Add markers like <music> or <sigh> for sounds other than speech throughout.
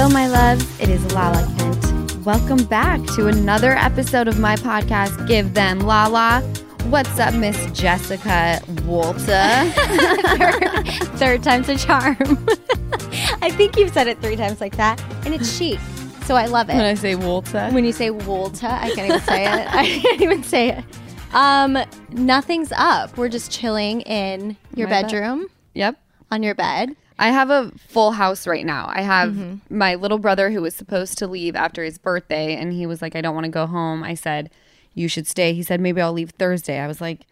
Hello, my loves. It is Lala Kent. Welcome back to another episode of my podcast, Give Them Lala. What's up, Miss Jessica Walter? <laughs> third, third time's a charm. <laughs> I think you've said it three times like that, and it's chic. So I love it. When I say Walter, when you say Walter, I can't even say it. I can't even say it. Um, nothing's up. We're just chilling in your My bed. bedroom Yep. on your bed. I have a full house right now. I have mm-hmm. my little brother who was supposed to leave after his birthday, and he was like, I don't want to go home. I said, You should stay. He said, Maybe I'll leave Thursday. I was like,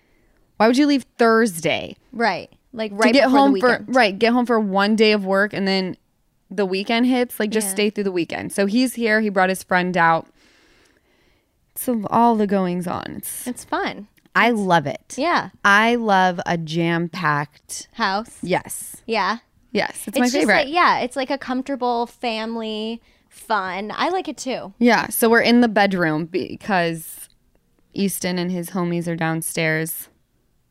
Why would you leave Thursday? Right. Like right to get home the for right, get home for one day of work and then the weekend hits, like just Yeah. stay through the weekend. So he's here, he brought his friend out. So all the goings on. It's It's fun. I love it. Yeah. I love a jam-packed House. Yes. Yeah. Yes, it's, my just favorite. like- yeah, it's like a comfortable family fun. I like it too. Yeah, so we're in the bedroom because Easton and his homies are downstairs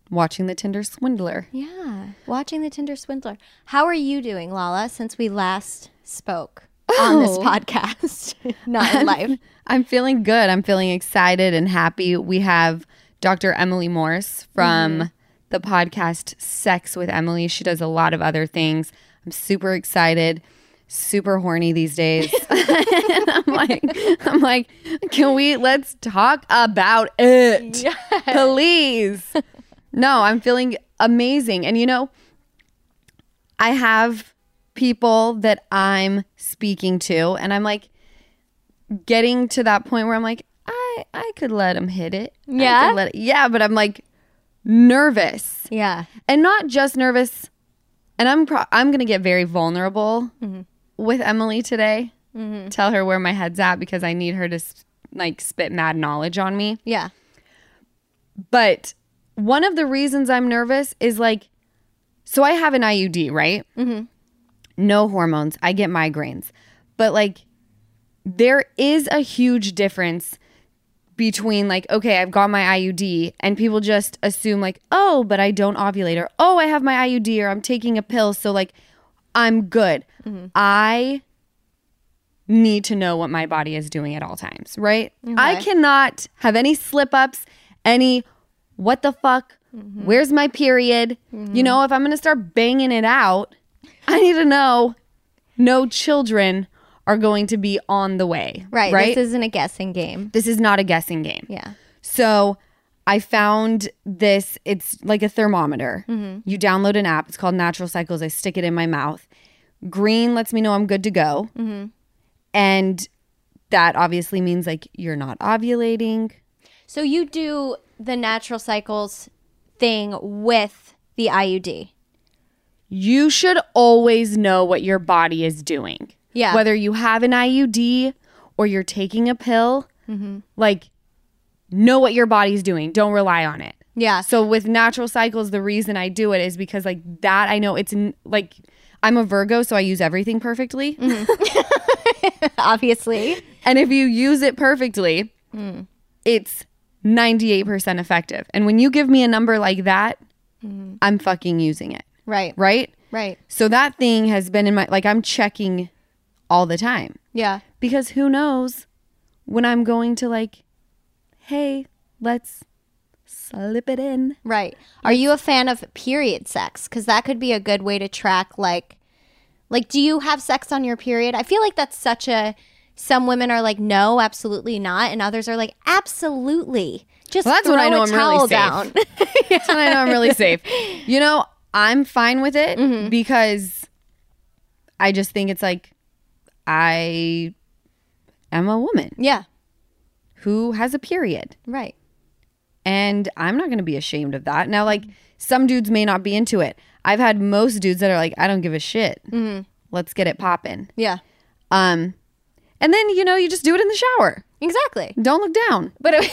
watching the Tinder Swindler. Yeah. Watching the Tinder Swindler. How are you doing, Lala, since we last spoke on this Oh. podcast? <laughs> Not in life. <laughs> I'm feeling good. I'm feeling excited and happy. We have Dr. Emily Morse from mm-hmm. The podcast Sex with Emily. She does a lot of other things. I'm super excited. Super horny these days. <laughs> And I'm like, I'm like, can we let's talk about it, please? No, I'm feeling amazing, and you know, I have people that I'm speaking to, and I'm like, getting to that point where I'm like, I I could let them hit it. I Yeah? could let it- yeah, but I'm like nervous, Yeah. and not just nervous. And I'm pro- I'm gonna get very vulnerable Mm-hmm. with Emily today. Tell her where my head's at because I need her to like spit mad knowledge on me. Yeah. But one of the reasons I'm nervous is like, so I have an IUD, right? Mm-hmm. No hormones. I get migraines. But like, there is a huge difference between like, okay, I've got my IUD, and people just assume like, oh, but I don't ovulate, or oh, I have my IUD, or I'm taking a pill, so like, I'm good. Mm-hmm. I need to know what my body is doing at all times, right? I cannot have any slip ups, any what the fuck, mm-hmm. where's my period? You mm-hmm. know, if I'm gonna start banging it out, I need to know no children are going to be on the way. Right. Right. This isn't a guessing game. this is not a guessing game. Yeah. So I found this, it's like a thermometer. Mm-hmm. You download an app, it's called Natural Cycles. I stick it in my mouth. Green lets me know I'm good to go. Mm-hmm. And that obviously means like you're not ovulating. So you do the natural cycles thing with the IUD. You should always know what your body is doing. Yeah. Whether you have an IUD or you're taking a pill, mm-hmm. like know what your body's doing. Don't rely on it. Yeah. So with natural cycles, the reason I do it is because like that I know it's n- like I'm a Virgo, so I use everything perfectly. Mm-hmm. <laughs> Obviously. And if you use it perfectly, mm. it's 98% effective. And when you give me a number like that, mm. I'm fucking using it, Right. right? Right. So that thing has been in my like I'm checking all the time Yeah. because who knows when I'm going to like hey, let's slip it in. Right. Are you a fan of period sex? Because that could be a good way to track, like, like, do you have sex on your period? I feel like that's such a. Some women are like, no, absolutely not, and others are like, absolutely. Just Well, that's throw when I know I'm really towel safe. down. <laughs> <laughs> That's when I know I'm really safe. You know, I'm fine with it mm-hmm. because I just think it's like I am a woman yeah. who has a period. Right. And I'm not going to be ashamed of that. Now, like, some dudes may not be into it. I've had most dudes that are like, I don't give a shit. Let's get it popping. Yeah. Um, and then you know you just do it in the shower. Exactly. Don't look down. But, <laughs>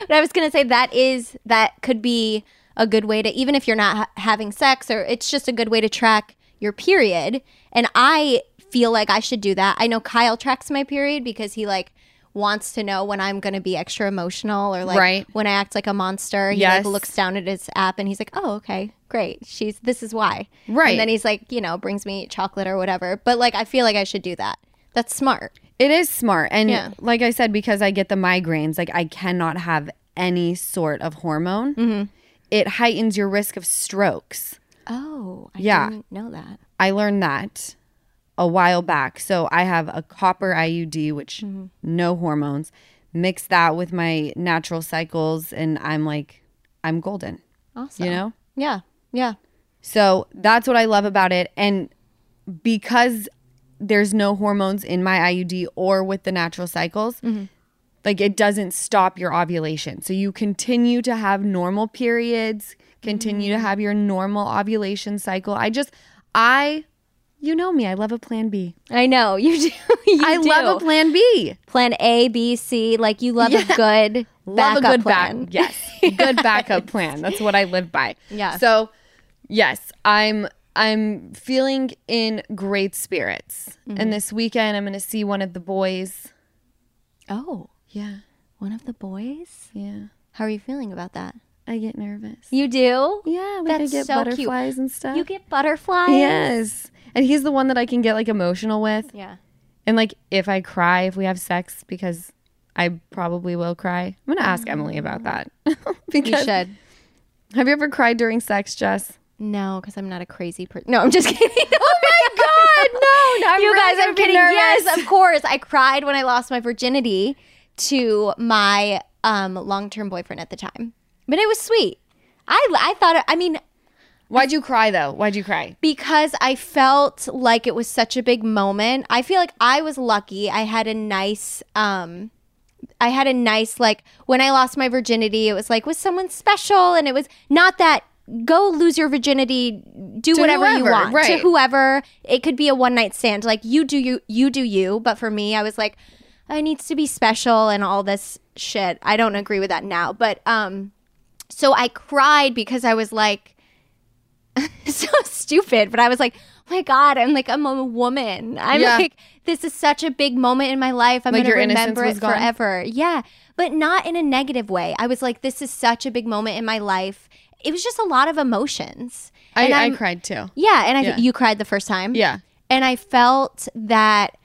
but I was going to say that is that could be a good way to even if you're not ha- having sex or it's just a good way to track your period. And I feel like I should do that. I know Kyle tracks my period because he like wants to know when I'm going to be extra emotional or like Right. when I act like a monster. He Yes. like looks down at his app and he's like, "Oh, okay. Great. She's this is why." Right. And then he's like, you know, brings me chocolate or whatever. But like I feel like I should do that. That's smart. It is smart. And Yeah. like I said, because I get the migraines, like I cannot have any sort of hormone. Mm-hmm. It heightens your risk of strokes. Oh, I Yeah. didn't know that. I learned that a while back. So I have a copper IUD, which Mm-hmm. no hormones. Mix that with my natural cycles, and I'm like, I'm golden. Awesome. You know? Yeah. Yeah. So that's what I love about it. And because there's no hormones in my IUD or with the natural cycles, like it doesn't stop your ovulation. So you continue to have normal periods, continue to have your normal ovulation cycle. I just, I, you know me, I love a plan B. I know <laughs> you do. You I do. love a plan B. plan A, B, C. Like you love a good <laughs> Love a backup good plan. back. <laughs> Yes, good backup plan. That's what I live by. Yeah. So, yes, I'm I'm feeling in great spirits. Mm-hmm. And this weekend, I'm going to see one of the boys. Oh, Yeah, one of the boys. yeah. How are you feeling about that? I get nervous. You do. Yeah, like That's I get so cute. butterflies and stuff. You get butterflies. yes, and he's the one that I can get like emotional with. Yeah. And like if I cry if we have sex because I probably will cry. I'm gonna ask Emily about that. <laughs> You because should. have you ever cried during sex, Jess? No, because I'm not a crazy person. No, I'm just <laughs> kidding. <laughs> Oh my god, no, no you really guys, I'm kidding. nervous. Yes, of course. I cried when I lost my virginity to my um, long-term boyfriend at the time, but it was sweet. I I thought. I mean, Why'd you cry though? Why'd you cry? because I felt like it was such a big moment. I feel like I was lucky. I had a nice um I had a nice like when I lost my virginity, it was like with someone special and it was not that go lose your virginity, do To whatever you whoever, want. To whoever. It could be a one night stand. Like you do you you do you, but for me I was like I needs to be special and all this shit. I don't agree with that now, but um so I cried because I was like <laughs> so stupid, but I was like, oh my God, I'm like, I'm a woman. I'm Yeah. like, this is such a big moment in my life. I'm Like going to remember it forever. Yeah. But not in a negative way. I was like, this is such a big moment in my life. It was just a lot of emotions. I, I cried too. Yeah. And I Yeah. you cried the first time. Yeah. And I felt that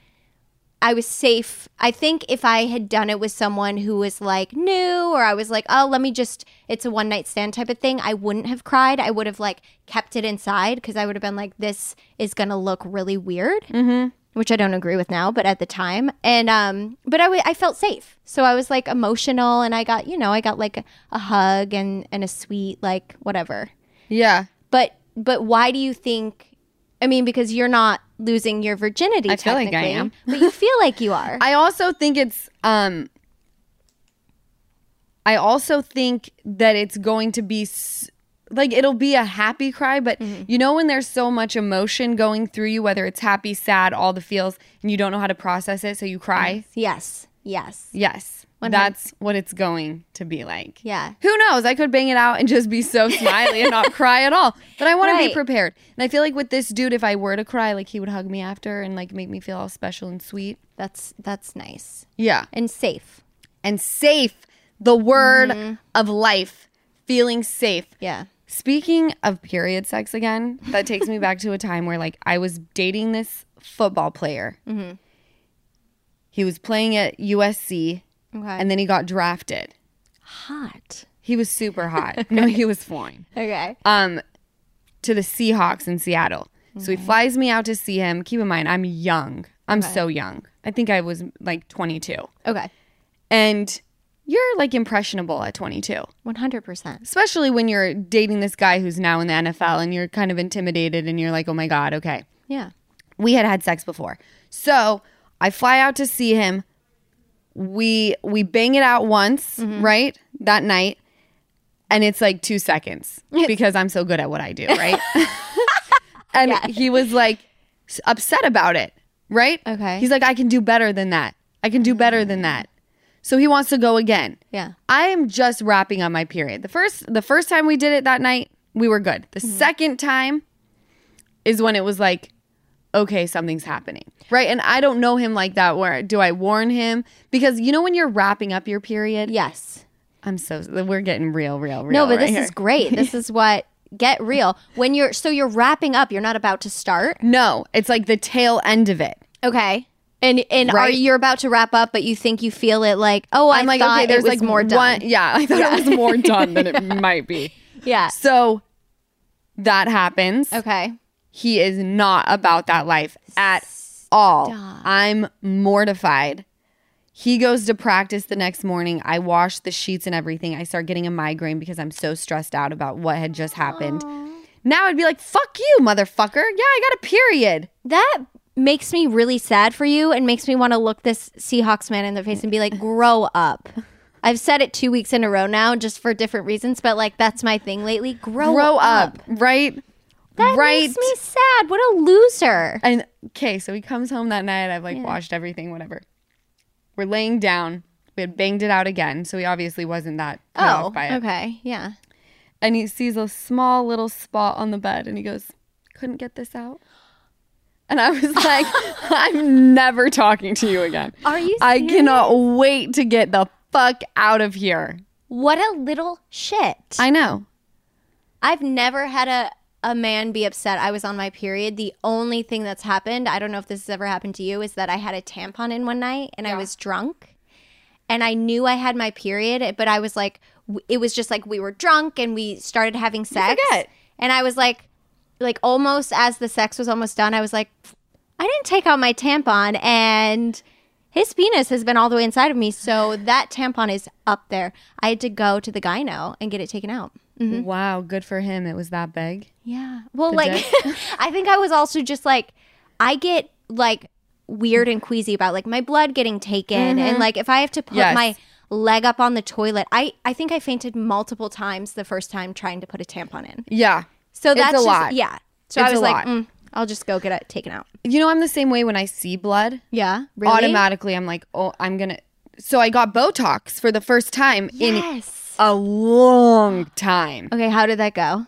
I was safe. I think if I had done it with someone who was like new or I was like, oh, let me just, it's a one night stand type of thing, I wouldn't have cried. I would have like kept it inside because I would have been like, this is going to look really weird. Mm-hmm. Which I don't agree with now, but at the time, and um, but I, w- I felt safe, so I was like emotional, and I got you know I got like a, a hug and and a sweet like whatever, Yeah. but but why do you think? I mean, because you're not losing your virginity. I feel like I am. but you feel like you are. <laughs> I also think it's um I also think that it's going to be s- like it'll be a happy cry, but Mm-hmm. you know when there's so much emotion going through you whether it's happy, sad, all the feels and you don't know how to process it so you cry? yes, yes, Yes. That's what it's going to be like. yeah, Who knows? I could bang it out and just be so <laughs> smiley and not cry at all. But I want to be prepared. And I feel like with this dude, if I were to cry, like he would hug me after and like make me feel all special and sweet. that's that's nice Yeah. and safe. And safe, the word Mm-hmm. of life, feeling safe. Yeah, Speaking of period sex again, that takes me back to a time where like I was dating this football player. Mm-hmm. He was playing at USC okay, and then he got drafted. hot. He was super hot. <laughs> no, he was fine. Okay, um, to the Seahawks in Seattle. So he flies me out to see him. Keep in mind, I'm young. I'm so young. I think I was like 22. okay, And you're like impressionable at 22, one hundred percent. especially when you're dating this guy who's now in the NFL and you're kind of intimidated and you're like, oh my God, okay. Yeah, We had had sex before. So I fly out to see him. We we bang it out once, mm-hmm. right? That night. And it's like two seconds because I'm so good at what I do, right? <laughs> <laughs> And Yeah. he was like upset about it, right? Okay. He's like, I can do better than that. I can do better than that. So he wants to go again. Yeah. I am just wrapping up my period. The first the first time we did it that night, we were good. The mm-hmm. second time is when it was like, okay, something's happening. Right? And I don't know him like that where do I warn him? Because you know when you're wrapping up your period? Yes. I'm so we're getting real, real, real. No, but right this here. is great. This <laughs> is what get real. When you're so you're wrapping up, you're not about to start. No, it's like the tail end of it. Okay. And and are you're about to wrap up, but you think you feel it like, oh, I I'm like, okay, there's like more done. One, yeah, I thought it was more <laughs> done than it might be. <laughs> Yeah. So that happens. Okay. He is not about that life at all. I'm mortified. He goes to practice the next morning. I wash the sheets and everything. I start getting a migraine because I'm so stressed out about what had just happened. Now I'd be like, fuck you, motherfucker. Yeah, I got a period. That makes me really sad for you and makes me want to look this Seahawks man in the face and be like, grow up. I've said it two weeks in a row now, just for different reasons, but like that's my thing lately. Grow, Grow up. up, right? That right. makes me sad. What a loser. And okay, so he comes home that night. I've like washed everything, whatever. We're laying down. We had banged it out again, so he obviously wasn't that Oh, off by it. okay. Yeah. And he sees a small little spot on the bed, and he goes, "Couldn't get this out." And I was like, <laughs> "I'm never talking to you again. Are you I cannot wait to get the fuck out of here." What a little shit. I know. I've never had a a man be upset I was on my period. The only thing that's happened, I don't know if this has ever happened to you, is that I had a tampon in one night and I was drunk. And I knew I had my period, but I was like it was just like we were drunk and we started having sex. And I was like like almost as the sex was almost done, I was like I didn't take out my tampon and his penis has been all the way inside of me, so that tampon is up there. I had to go to the gyno and get it taken out. Mm-hmm. Wow, good for him. It was that big. Yeah. Well, The like. <laughs> I think I was also just like, I get like weird and queasy about like my blood getting taken. And mm-hmm. like, if I have to put Yes. my leg up on the toilet, I, I think I fainted multiple times the first time trying to put a tampon in. Yeah. So that's a just, lot. yeah. So It's I was a like, lot. mm, I'll just go get it taken out. You know, I'm the same way when I see blood. Yeah. Really? automatically I'm like, oh, I'm gonna. So I got Botox for the first time in a long time. Okay. How did that go?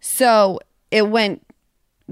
So it went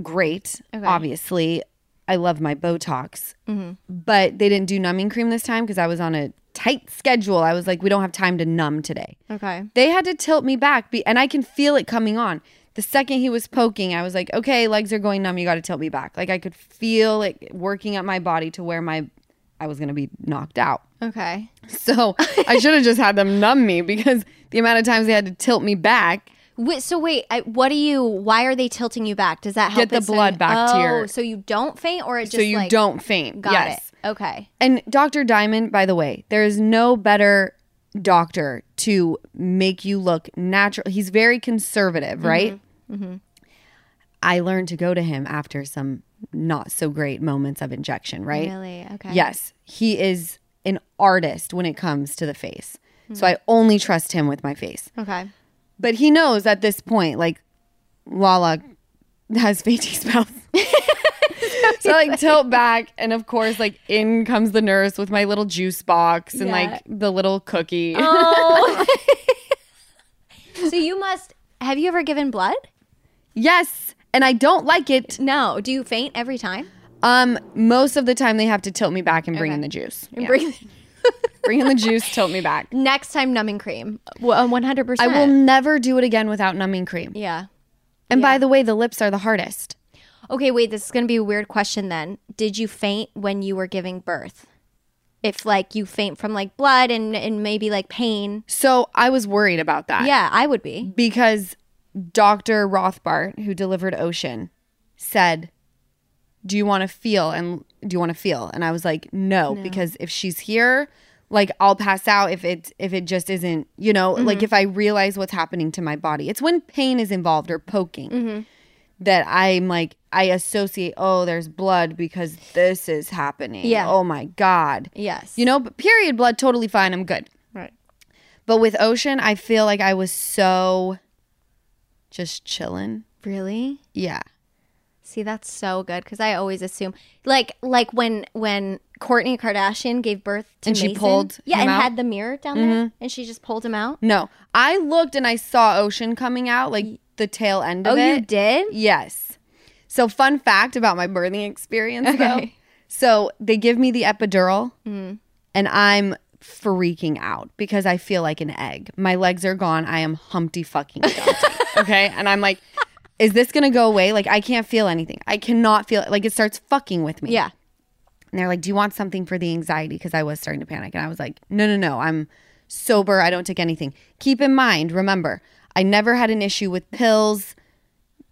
great. Okay. Obviously, I love my Botox, Mm-hmm. but they didn't do numbing cream this time because I was on a tight schedule. I was like, we don't have time to numb today. Okay. They had to tilt me back, be- and I can feel it coming on. The second he was poking, I was like, okay, legs are going numb. You got to tilt me back. Like I could feel it working up my body to where my I was gonna be knocked out. Okay. So I should have just had them numb me because the amount of times they had to tilt me back. Wait, so wait, I, what do you? Why are they tilting you back? Does that help Get the so blood you- back to your- Oh, So you don't faint, or it just so you like, don't faint. got yes. it? Okay. And Dr. Diamond, by the way, there is no better doctor to make you look natural. He's very conservative, right? Mm-hmm. Mm-hmm. I learned to go to him after some not so great moments of injection, right? Really? Okay. Yes, he is an artist when it comes to the face. So I only trust him with my face. Okay. But he knows at this point, like Lala has <laughs> fainting spells. <laughs> so I like tilt back, and of course, like in comes the nurse with my little juice box and Yeah. like the little cookie. Oh. <laughs> so you must. Have you ever given blood? Yes, and I don't like it. No. Do you faint every time? Um, most of the time they have to tilt me back and bring in the juice. And Yeah. bring- <laughs> bring in the juice, tilt me back. Next time, numbing cream. One hundred I percent. I will never do it again without numbing cream. Yeah. And by the way, the lips are the hardest. Okay. Wait. This is going to be a weird question. Then, did you faint when you were giving birth? If like you faint from like blood and and maybe like pain. So I was worried about that. Yeah, I would be. because Dr. Rothbart, who delivered Ocean, said, Do you want to feel? And do you want to feel? And I was like, no, because if she's here, like I'll pass out if it if it just isn't, you know, mm-hmm. like if I realize what's happening to my body. It's when pain is involved or poking mm-hmm. that I'm like I associate, oh, there's blood because this is happening. Yeah. Oh my God. Yes. You know, but period blood, totally fine. I'm good. Right. But with Ocean, I feel like I was so just chilling. Really? Yeah. See, that's so good because I always assume, like, like when when Kourtney Kardashian gave birth to And she Mason, pulled yeah, him and out? Mm-hmm. had the mirror down there, and she just pulled him out. No, I looked and I saw Ocean coming out, like the tail end of Oh, it. Oh, you did? Yes. So, fun fact about my birthing experience, though. Okay. So, they give me the epidural, and I'm freaking out because I feel like an egg. My legs are gone. I am Humpty fucking Dumpty. <laughs> okay. And I'm like, is this going to go away? Like, I can't feel anything. I cannot feel it. Like, it starts fucking with me. Yeah. And they're like, Do you want something for the anxiety? Because I was starting to panic. And I was like, No, no, no. I'm sober. I don't take anything. Keep in mind, remember, I never had an issue with pills,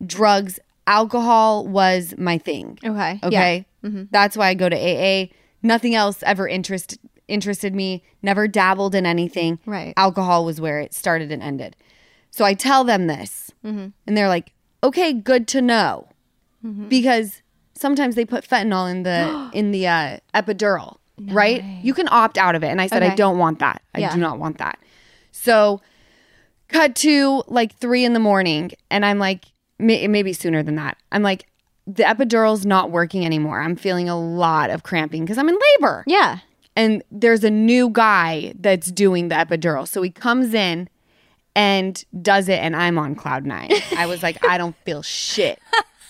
drugs. Alcohol was my thing. Okay. Okay. Mm-hmm. That's why I go to AA. Nothing else ever interest, interested me. Never dabbled in anything. Right. Alcohol was where it started and ended. So I tell them this, and they're like, okay, good to know. Because sometimes they put fentanyl in the <gasps> in the uh, epidural, right? You can opt out of it. And I said, I don't want that. I Yeah. do not want that. So cut to like three in the morning, and I'm like, may- maybe sooner than that. I'm like, the epidural's not working anymore. I'm feeling a lot of cramping because I'm in labor. Yeah. And there's a new guy that's doing the epidural. So he comes in and does it, and I'm on cloud nine. I was like, I don't feel shit.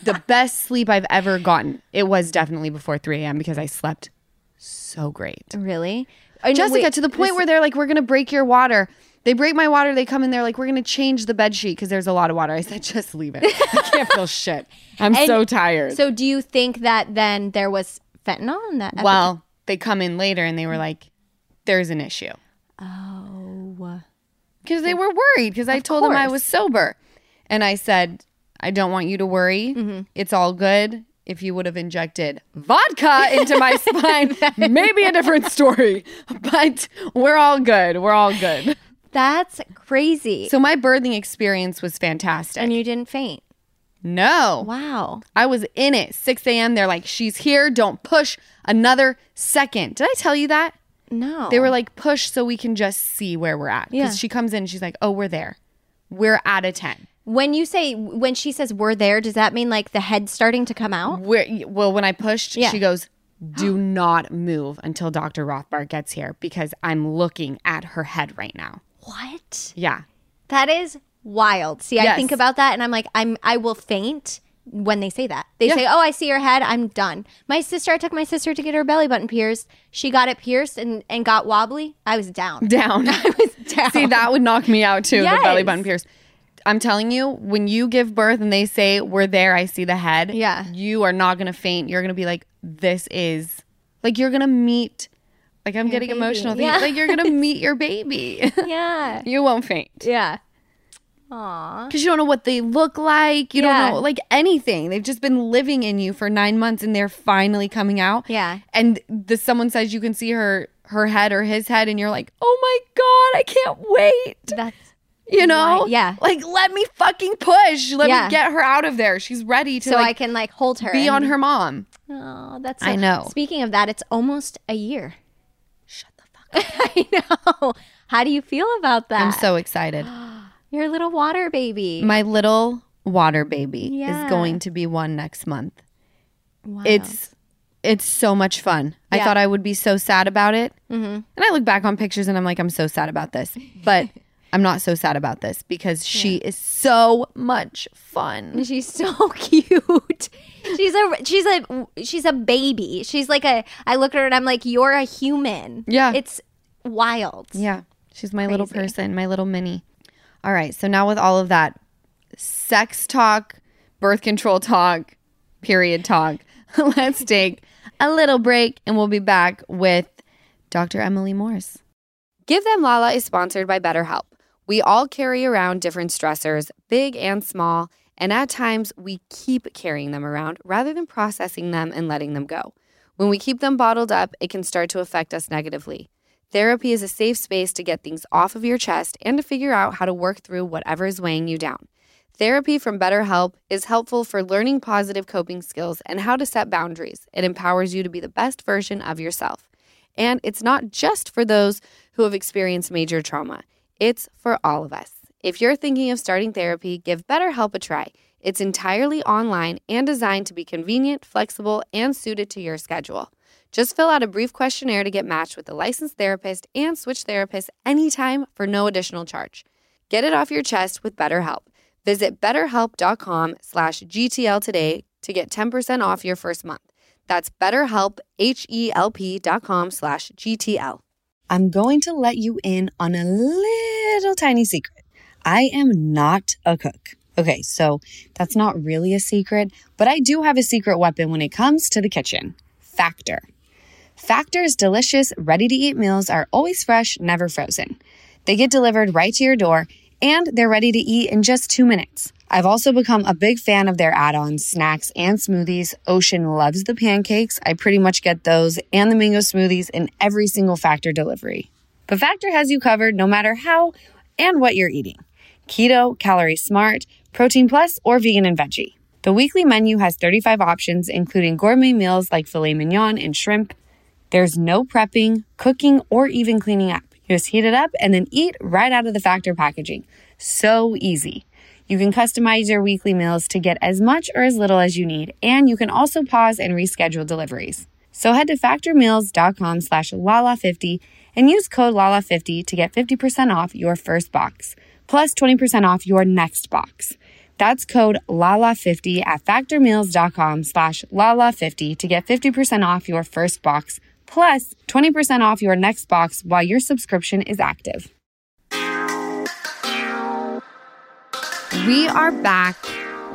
The best sleep I've ever gotten. It was definitely before 3 a.m. because I slept so great. Really? And Jessica, wait, to the point where they're like, we're going to break your water. They break my water. They come in there like, we're going to change the bed sheet because there's a lot of water. I said, just leave it. I can't feel shit. I'm <laughs> And so tired. So, do you think that then there was fentanyl in that? well, they come in later and they were like, there's an issue. oh, Because they were worried because I told them I was sober. And I said, I don't want you to worry. Mm-hmm. It's all good. If you would have injected vodka into my <laughs> spine, maybe a different story. But we're all good. We're all good. that's crazy. So my birthing experience was fantastic. and you didn't faint. no, Wow. I was in it. 6 a.m. They're like, she's here. Don't push another second. Did I tell you that? No. They were like, push so we can just see where we're at. Because Yeah. she comes in and she's like, oh, we're there. We're at a 10. when you say when she says we're there, does that mean like the head's starting to come out? We're, well, when I pushed, Yeah. she goes, do not move until Dr. Rothbard gets here because I'm looking at her head right now. What? Yeah. That is wild. See, I Yes. think about that and I'm like, I'm I will faint when they say that. They Yeah. say, "Oh, I see your head. I'm done." My sister, I took my sister to get her belly button pierced. She got it pierced and and got wobbly. I was down. <laughs> Down. <laughs> I was down. See, that would knock me out too, the belly button pierce. I'm telling you, when you give birth and they say, we're there, I see the head. Yeah. You are not going to faint. You're going to be like, this is, like, you're going to meet, like, I'm getting baby. emotional. Yeah. Like, you're going <laughs> to meet your baby. yeah. you won't faint. Yeah. Aw. Because you don't know what they look like. You Yeah. don't know, like, anything. They've just been living in you for nine months and they're finally coming out. Yeah. And the someone says you can see her her head or his head and you're like, "Oh my god, I can't wait." That's You know? Right, yeah. Like let me fucking push. Let Yeah. me get her out of there. She's ready to so I can like hold her. be and- on her mom. Oh, that's I know. Speaking of that, it's almost a year. Shut the fuck <laughs> up. I know. How do you feel about that? I'm so excited. <gasps> <gasps> <gasps> Your little water baby. My little water baby Yeah. is going to be one next month. Wow. It's it's so much fun. I thought I would be so sad about it. Mm-hmm. And I look back on pictures and I'm like, I'm so sad about this. But <laughs> I'm not so sad about this because she is so much fun. She's so <laughs> cute. She's a she's a she's a baby. She's like a I look at her and I'm like, You're a human. Yeah. It's wild. Yeah. She's my little person, my little mini. All right. So now with all of that sex talk, birth control talk, period talk, <laughs> let's take a little break and we'll be back with Dr. Emily Morse. Give Them Lala is sponsored by BetterHelp. We all carry around different stressors, big and small, and at times we keep carrying them around rather than processing them and letting them go. When we keep them bottled up, it can start to affect us negatively. Therapy is a safe space to get things off of your chest and to figure out how to work through whatever is weighing you down. Therapy from BetterHelp is helpful for learning positive coping skills and how to set boundaries. It empowers you to be the best version of yourself. And it's not just for those who have experienced major trauma, it's for all of us. If you're thinking of starting therapy, give BetterHelp a try. It's entirely online and designed to be convenient, flexible, and suited to your schedule. Just fill out a brief questionnaire to get matched with a licensed therapist and switch therapists anytime for no additional charge. Get it off your chest with BetterHelp. Visit betterhelp.com slash GTL today to get 10% off your first month. That's betterhelp, H-E-L-P dot com slash GTL. I'm going to let you in on a little tiny secret. I am not a cook. Okay, so that's not really a secret, but I do have a secret weapon when it comes to the kitchen. Factor. Factor's delicious, ready to eat meals are always fresh, never frozen. They get delivered right to your door and they're ready to eat in just two minutes. I've also become a big fan of their add ons, snacks, and smoothies. Ocean loves the pancakes. I pretty much get those and the mango smoothies in every single Factor delivery. But Factor has you covered no matter how and what you're eating keto, calorie smart, protein plus, or vegan and veggie. The weekly menu has 35 options, including gourmet meals like filet mignon and shrimp. There's no prepping, cooking, or even cleaning up. You just heat it up and then eat right out of the Factor packaging. So easy. You can customize your weekly meals to get as much or as little as you need, and you can also pause and reschedule deliveries. So head to factormeals.com slash lala50 and use code LALA50 to get 50% off your first box, plus 20% off your next box. That's code LALA50 at factormeals.com slash LALA50 to get 50% off your first box, plus 20% off your next box while your subscription is active. We are back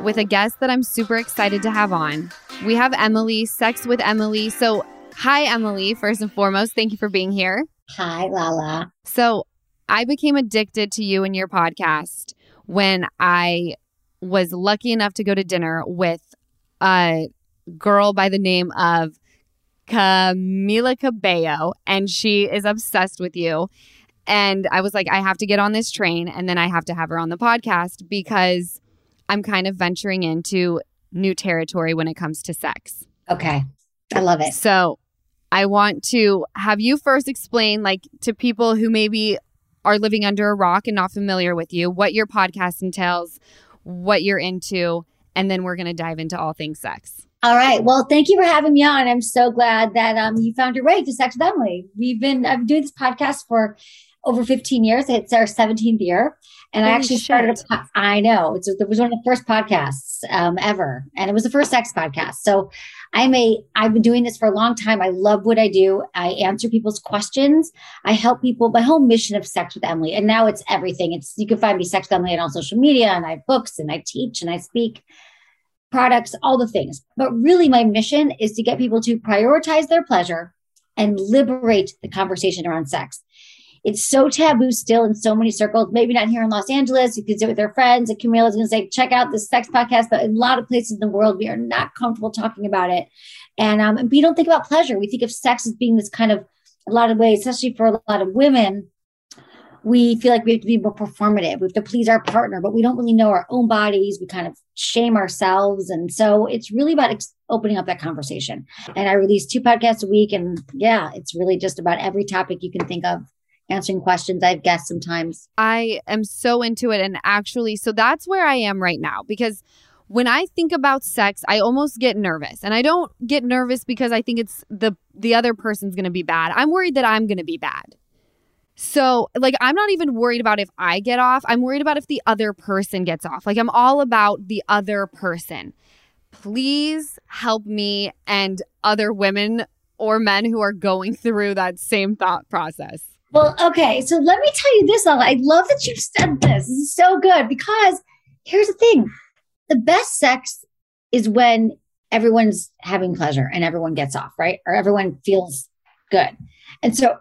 with a guest that I'm super excited to have on. We have Emily, Sex with Emily. So, hi, Emily, first and foremost. Thank you for being here. Hi, Lala. So, I became addicted to you and your podcast when I was lucky enough to go to dinner with a girl by the name of Camila Cabello, and she is obsessed with you. And I was like, I have to get on this train and then I have to have her on the podcast because I'm kind of venturing into new territory when it comes to sex. Okay. I love it. So I want to have you first explain, like, to people who maybe are living under a rock and not familiar with you, what your podcast entails, what you're into, and then we're going to dive into all things sex. All right. Well, thank you for having me on. I'm so glad that um, you found your way to Sex with Emily. We've been I've been doing this podcast for over 15 years. It's our 17th year. And Holy I actually started shit. a, I know it's, it was one of the first podcasts um, ever. And it was the first sex podcast. So I'm a, I've been doing this for a long time. I love what I do. I answer people's questions. I help people. My whole mission of Sex with Emily, and now it's everything. It's, you can find me Sex with Emily on all social media and I have books and I teach and I speak products, all the things. But really my mission is to get people to prioritize their pleasure and liberate the conversation around sex. It's so taboo still in so many circles. Maybe not here in Los Angeles. You can do it with their friends. And Camila's going to say, check out this sex podcast. But in a lot of places in the world, we are not comfortable talking about it. And, um, and we don't think about pleasure. We think of sex as being this kind of, a lot of ways, especially for a lot of women, we feel like we have to be more performative. We have to please our partner, but we don't really know our own bodies. We kind of shame ourselves. And so it's really about ex- opening up that conversation. And I release two podcasts a week. And yeah, it's really just about every topic you can think of, answering questions. I have guests sometimes. I am so into it. And actually, so that's where I am right now because when I think about sex, I almost get nervous. And I don't get nervous because I think it's the the other person's going to be bad. I'm worried that I'm going to be bad. So, like I'm not even worried about if I get off. I'm worried about if the other person gets off. Like I'm all about the other person. Please help me and other women or men who are going through that same thought process. Well, okay. So let me tell you this. I love that you said this. This is so good because here's the thing the best sex is when everyone's having pleasure and everyone gets off, right? Or everyone feels good. And so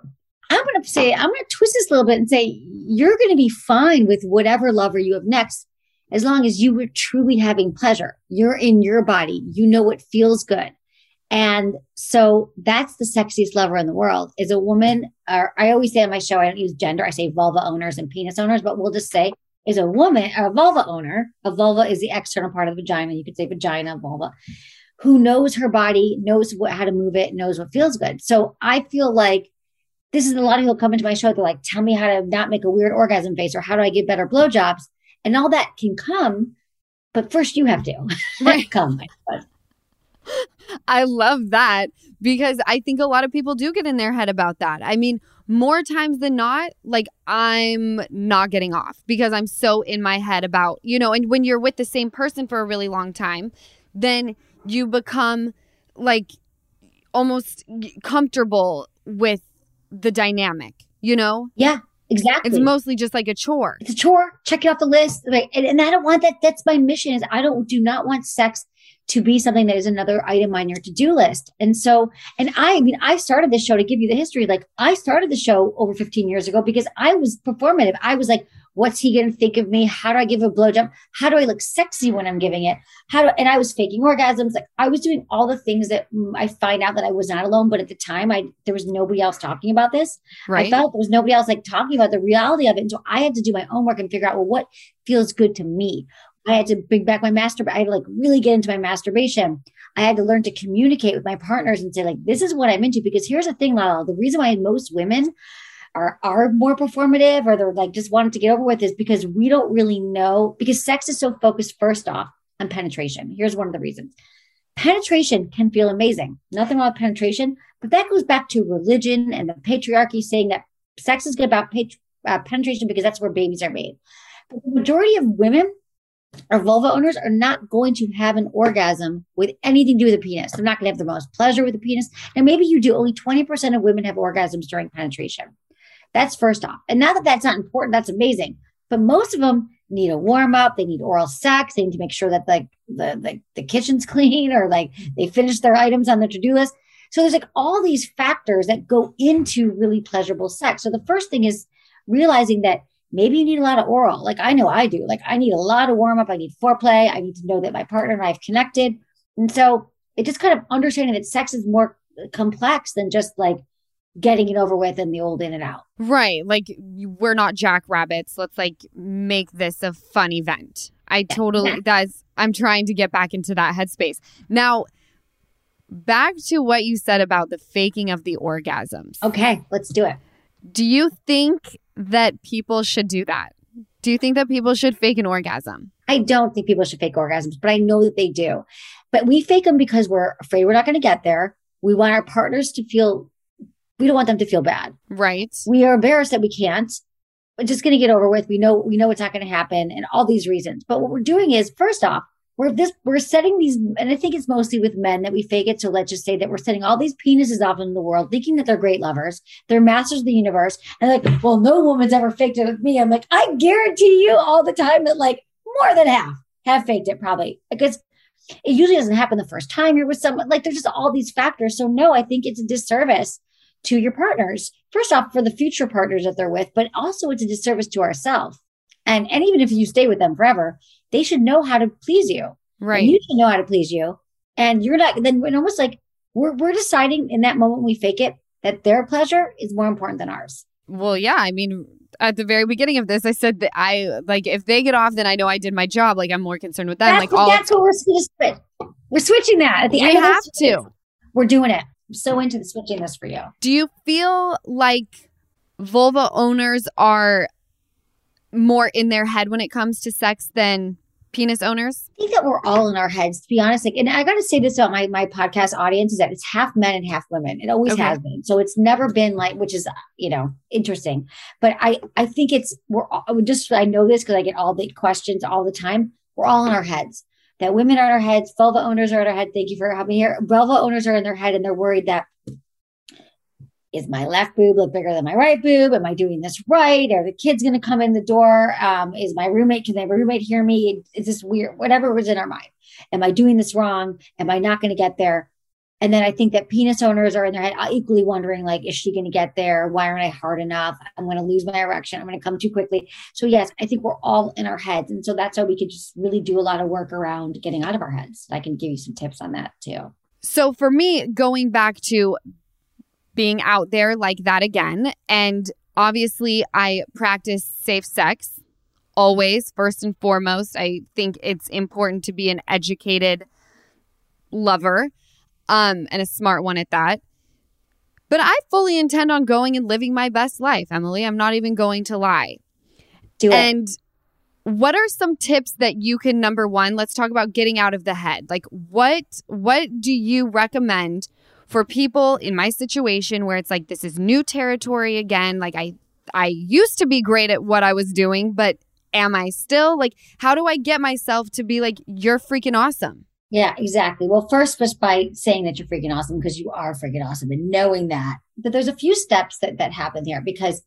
I'm going to say, I'm going to twist this a little bit and say, you're going to be fine with whatever lover you have next, as long as you were truly having pleasure. You're in your body. You know what feels good. And so that's the sexiest lover in the world is a woman, or I always say on my show, I don't use gender. I say vulva owners and penis owners, but we'll just say is a woman, a vulva owner. A vulva is the external part of the vagina. You could say vagina, vulva, who knows her body, knows what, how to move it, knows what feels good. So I feel like this is a lot of people come into my show. They're like, tell me how to not make a weird orgasm face or how do I get better blowjobs? And all that can come but first you have to <laughs> Right. come. I love that because I think a lot of people do get in their head about that. I mean, more times than not, like I'm not getting off because I'm so in my head about, you know, and when you're with the same person for a really long time, then you become like almost comfortable with the dynamic, you know? yeah, exactly. It's mostly just like a chore. it's a chore. Check it off the list. Like, and, and I don't want that. That's my mission. Is I don't do not want sex to be something that is another item on your to do list. And so, and I, I mean, I started this show to give you the history. Like I started the show over 15 years ago because I was performative. I was like, what's he going to think of me? How do I give a blowjob? How do I look sexy when I'm giving it? How do, and I was faking orgasms. Like I was doing all the things that mm, I find out that I was not alone. But at the time, I, there was nobody else talking about this. I felt there was nobody else like talking about the reality of it. And so I had to do my own work and figure out, well, what feels good to me? I had to bring back my master. I had to like really get into my masturbation. I had to learn to communicate with my partners and say, like, this is what I'm into. Because here's the thing, Lala, the reason why most women are are more performative or they're like just wanting to get over with is because we don't really know because sex is so focused first off on penetration. Here's one of the reasons. Penetration can feel amazing. Nothing wrong with penetration, but that goes back to religion and the patriarchy saying that sex is good about uh, penetration because that's where babies are made. But the majority of women or vulva owners are not going to have an orgasm with anything to do with the penis. They're not going to have the most pleasure with the penis. Now, maybe you do. Only 20% of women have orgasms during penetration. That's first off. And now that that's not important, that's amazing. But most of them need a warm up. They need oral sex. They need to make sure that like the, the, the kitchen's <laughs> clean or like they finish their items on the to-do list. So there's like all these factors that go into really pleasurable sex. So the first thing is realizing that maybe you need a lot of oral. Like I know I do. Like I need a lot of warm up. I need foreplay. I need to know that my partner and I have connected. And so it just kind of understanding that sex is more complex than just like getting it over with and the old in and out. Right. Like we're not jackrabbits. Let's like make this a fun event. I totally that's I'm trying to get back into that headspace. Now back to what you said about the faking of the orgasms. Okay, let's do it. Do you think that people should do that? Do you think that people should fake an orgasm? I don't think people should fake orgasms, but I know that they do. But we fake them because we're afraid we're not going to get there. We want our partners to feel, we don't want them to feel bad. Right. We are embarrassed that we can't. We're just going to get over with. We know, we know it's not going to happen and all these reasons. But what we're doing is first off, we're this, we're setting these, and I think it's mostly with men that we fake it. So let's just say that we're setting all these penises off in the world, thinking that they're great lovers. They're masters of the universe. And like, well, no woman's ever faked it with me. I'm like, I guarantee you all the time that like more than half have faked it probably because it usually doesn't happen the first time you're with someone. Like there's just all these factors. So no, I think it's a disservice to your partners. First off, for the future partners that they're with, but also it's a disservice to ourselves. And and even if you stay with them forever, they should know how to please you. And Right. you should know how to please you. And you're not then it's almost like we're we're deciding in that moment we fake it that their pleasure is more important than ours. Well, yeah. I mean, at the very beginning of this, I said that I like if they get off, then I know I did my job. Like I'm more concerned with them. that's like all that's what we're going to switch. We're switching that at the we end. of have to. We're doing it. So into the switching this for you. Do you feel like vulva owners are more in their head when it comes to sex than penis owners? I think that we're all in our heads, to be honest. Like, and I got to say this about my my podcast audience is that it's half men and half women. It always Okay. has been. So it's never been like, which is you know interesting. But I I think it's we're all, just I know this because I get all the questions all the time. We're all in our heads. That women are in our heads. Vulva owners are in our head. Thank you for having me here. Vulva owners are in their head and they're worried that is my left boob look bigger than my right boob? Am I doing this right? Are the kids going to come in the door? Um, is my roommate, can my roommate hear me? Is this weird? Whatever was in our mind. Am I doing this wrong? Am I not going to get there? And then I think that penis owners are in their head uh, equally wondering, like, is she going to get there? Why aren't I hard enough? I'm going to lose my erection. I'm going to come too quickly. So yes, I think we're all in our heads. And so that's how we could just really do a lot of work around getting out of our heads. I can give you some tips on that too. So for me, going back to being out there like that again, and obviously I practice safe sex always, first and foremost. I think it's important to be an educated lover, um, and a smart one at that. But I fully intend on going and living my best life, Emily. I'm not even going to lie. Do it. And what are some tips that you can number one let's talk about getting out of the head like what what do you recommend for people in my situation where it's like this is new territory again like i i used to be great at what i was doing but am i still like how do i get myself to be like you're freaking awesome yeah exactly well first just by saying that you're freaking awesome because you are freaking awesome and knowing that but there's a few steps that that happen here because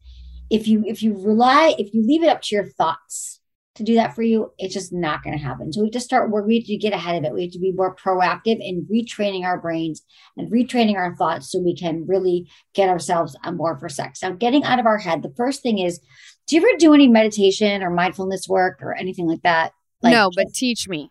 if you if you rely if you leave it up to your thoughts to do that for you, it's just not going to happen. So we have to start work. We have to get ahead of it. We have to be more proactive in retraining our brains and retraining our thoughts so we can really get ourselves on board for sex. Now, getting out of our head, the first thing is, do you ever do any meditation or mindfulness work or anything like that? Like, no, but teach me.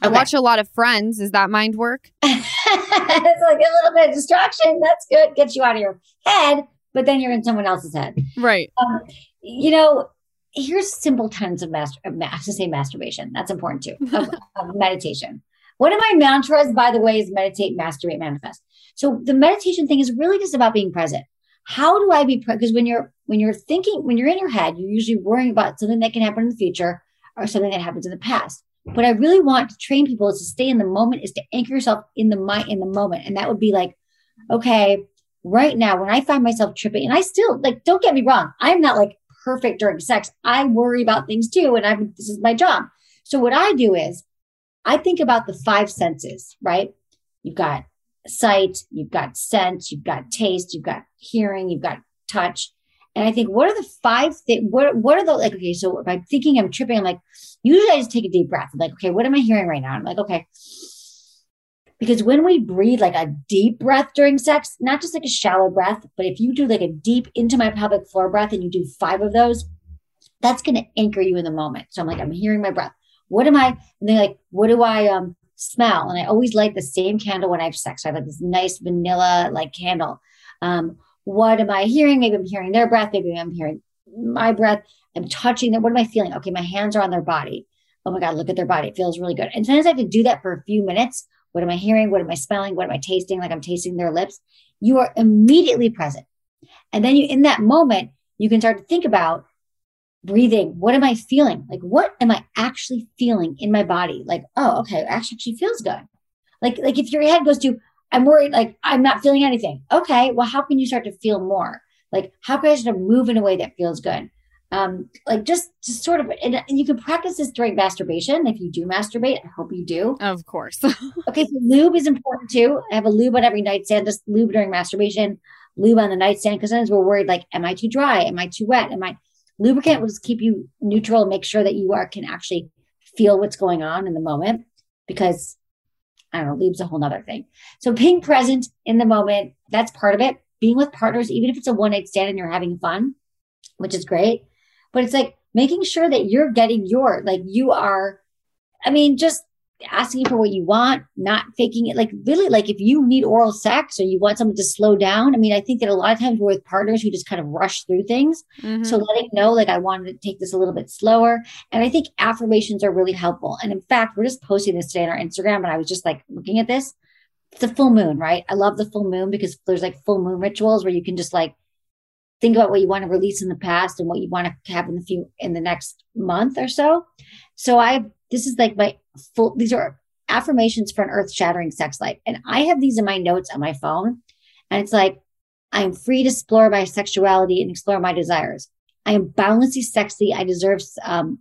I watch a lot of Friends. Is that mind work? <laughs> it's like a little bit of distraction. That's good. Gets you out of your head, but then you're in someone else's head. Right. Um, you know, here's simple tenets of master of to say masturbation. That's important too. <laughs> Of, of meditation. One of my mantras, by the way, is meditate, masturbate, manifest. So the meditation thing is really just about being present. How do I be present? Because when you're when you're thinking, when you're in your head, you're usually worrying about something that can happen in the future or something that happens in the past. What I really want to train people is to stay in the moment, is to anchor yourself in the mind in the moment. And that would be like, okay, right now, when I find myself tripping, and I still like, don't get me wrong, I'm not like perfect during sex. I worry about things too. And I'm, this is my job. So what I do is I think about the five senses, right? You've got sight, you've got sense, you've got taste, you've got hearing, you've got touch. And I think, what are the five things? What, what are the, like, okay, so I'm thinking I'm tripping, I'm like, usually I just take a deep breath. I'm like, okay, what am I hearing right now? I'm like, okay, because when we breathe like a deep breath during sex, not just like a shallow breath, but if you do like a deep into my pelvic floor breath and you do five of those, that's going to anchor you in the moment. So I'm like, I'm hearing my breath. What am I? And they're like, what do I um smell? And I always light the same candle when I have sex. So I have like this nice vanilla like candle. Um, what am I hearing? Maybe I'm hearing their breath. Maybe I'm hearing my breath. I'm touching them. What am I feeling? Okay, my hands are on their body. Oh my God, look at their body. It feels really good. And sometimes I have to do that for a few minutes what am I hearing? What am I smelling? What am I tasting? Like I'm tasting their lips. You are immediately present. And then you, in that moment, you can start to think about breathing. What am I feeling? Like, what am I actually feeling in my body? Like, oh, okay, actually, actually feels good. Like, like if your head goes to, I'm worried, like I'm not feeling anything. Okay, well, how can you start to feel more? Like, how can I start to move in a way that feels good? um, like just just sort of and, and, you can practice this during masturbation if you do masturbate i hope you do of course <laughs> okay so lube is important too i have a lube on every nightstand just lube during masturbation lube on the nightstand because sometimes we're worried like am i too dry am i too wet am i lubricant will just keep you neutral and make sure that you are can actually feel what's going on in the moment because i don't know leaves a whole nother thing. So being present in the moment that's part of it. Being with partners even if it's a one night stand and you're having fun which is great. But it's like making sure that you're getting your, like you are, I mean, just asking for what you want, not faking it. Like really, like if you need oral sex or you want someone to slow down. I mean, I think that a lot of times we're with partners who just kind of rush through things. Mm-hmm. So letting know, like I wanted to take this a little bit slower. And I think affirmations are really helpful. And in fact, we're just posting this today on our Instagram. And I was just like looking at this. It's a full moon, right? I love the full moon because there's like full moon rituals where you can just like think about what you want to release in the past and what you want to have in the few in the next month or so. So I this is like my full these are affirmations for an earth-shattering sex life. And I have these in my notes on my phone. And it's like, I'm free to explore my sexuality and explore my desires. I am boundlessly sexy. I deserve um,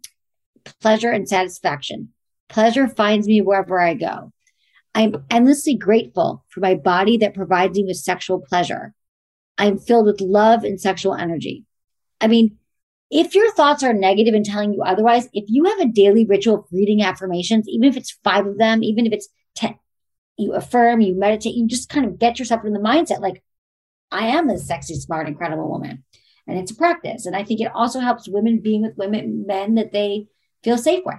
pleasure and satisfaction. Pleasure finds me wherever I go. I'm endlessly grateful for my body that provides me with sexual pleasure. I'm filled with love and sexual energy. I mean, if your thoughts are negative and telling you otherwise, if you have a daily ritual of reading affirmations, even if it's five of them, even if it's 10, you affirm, you meditate, you just kind of get yourself in the mindset like, I am a sexy, smart, incredible woman. And it's a practice. And I think it also helps women being with women, men that they feel safe with.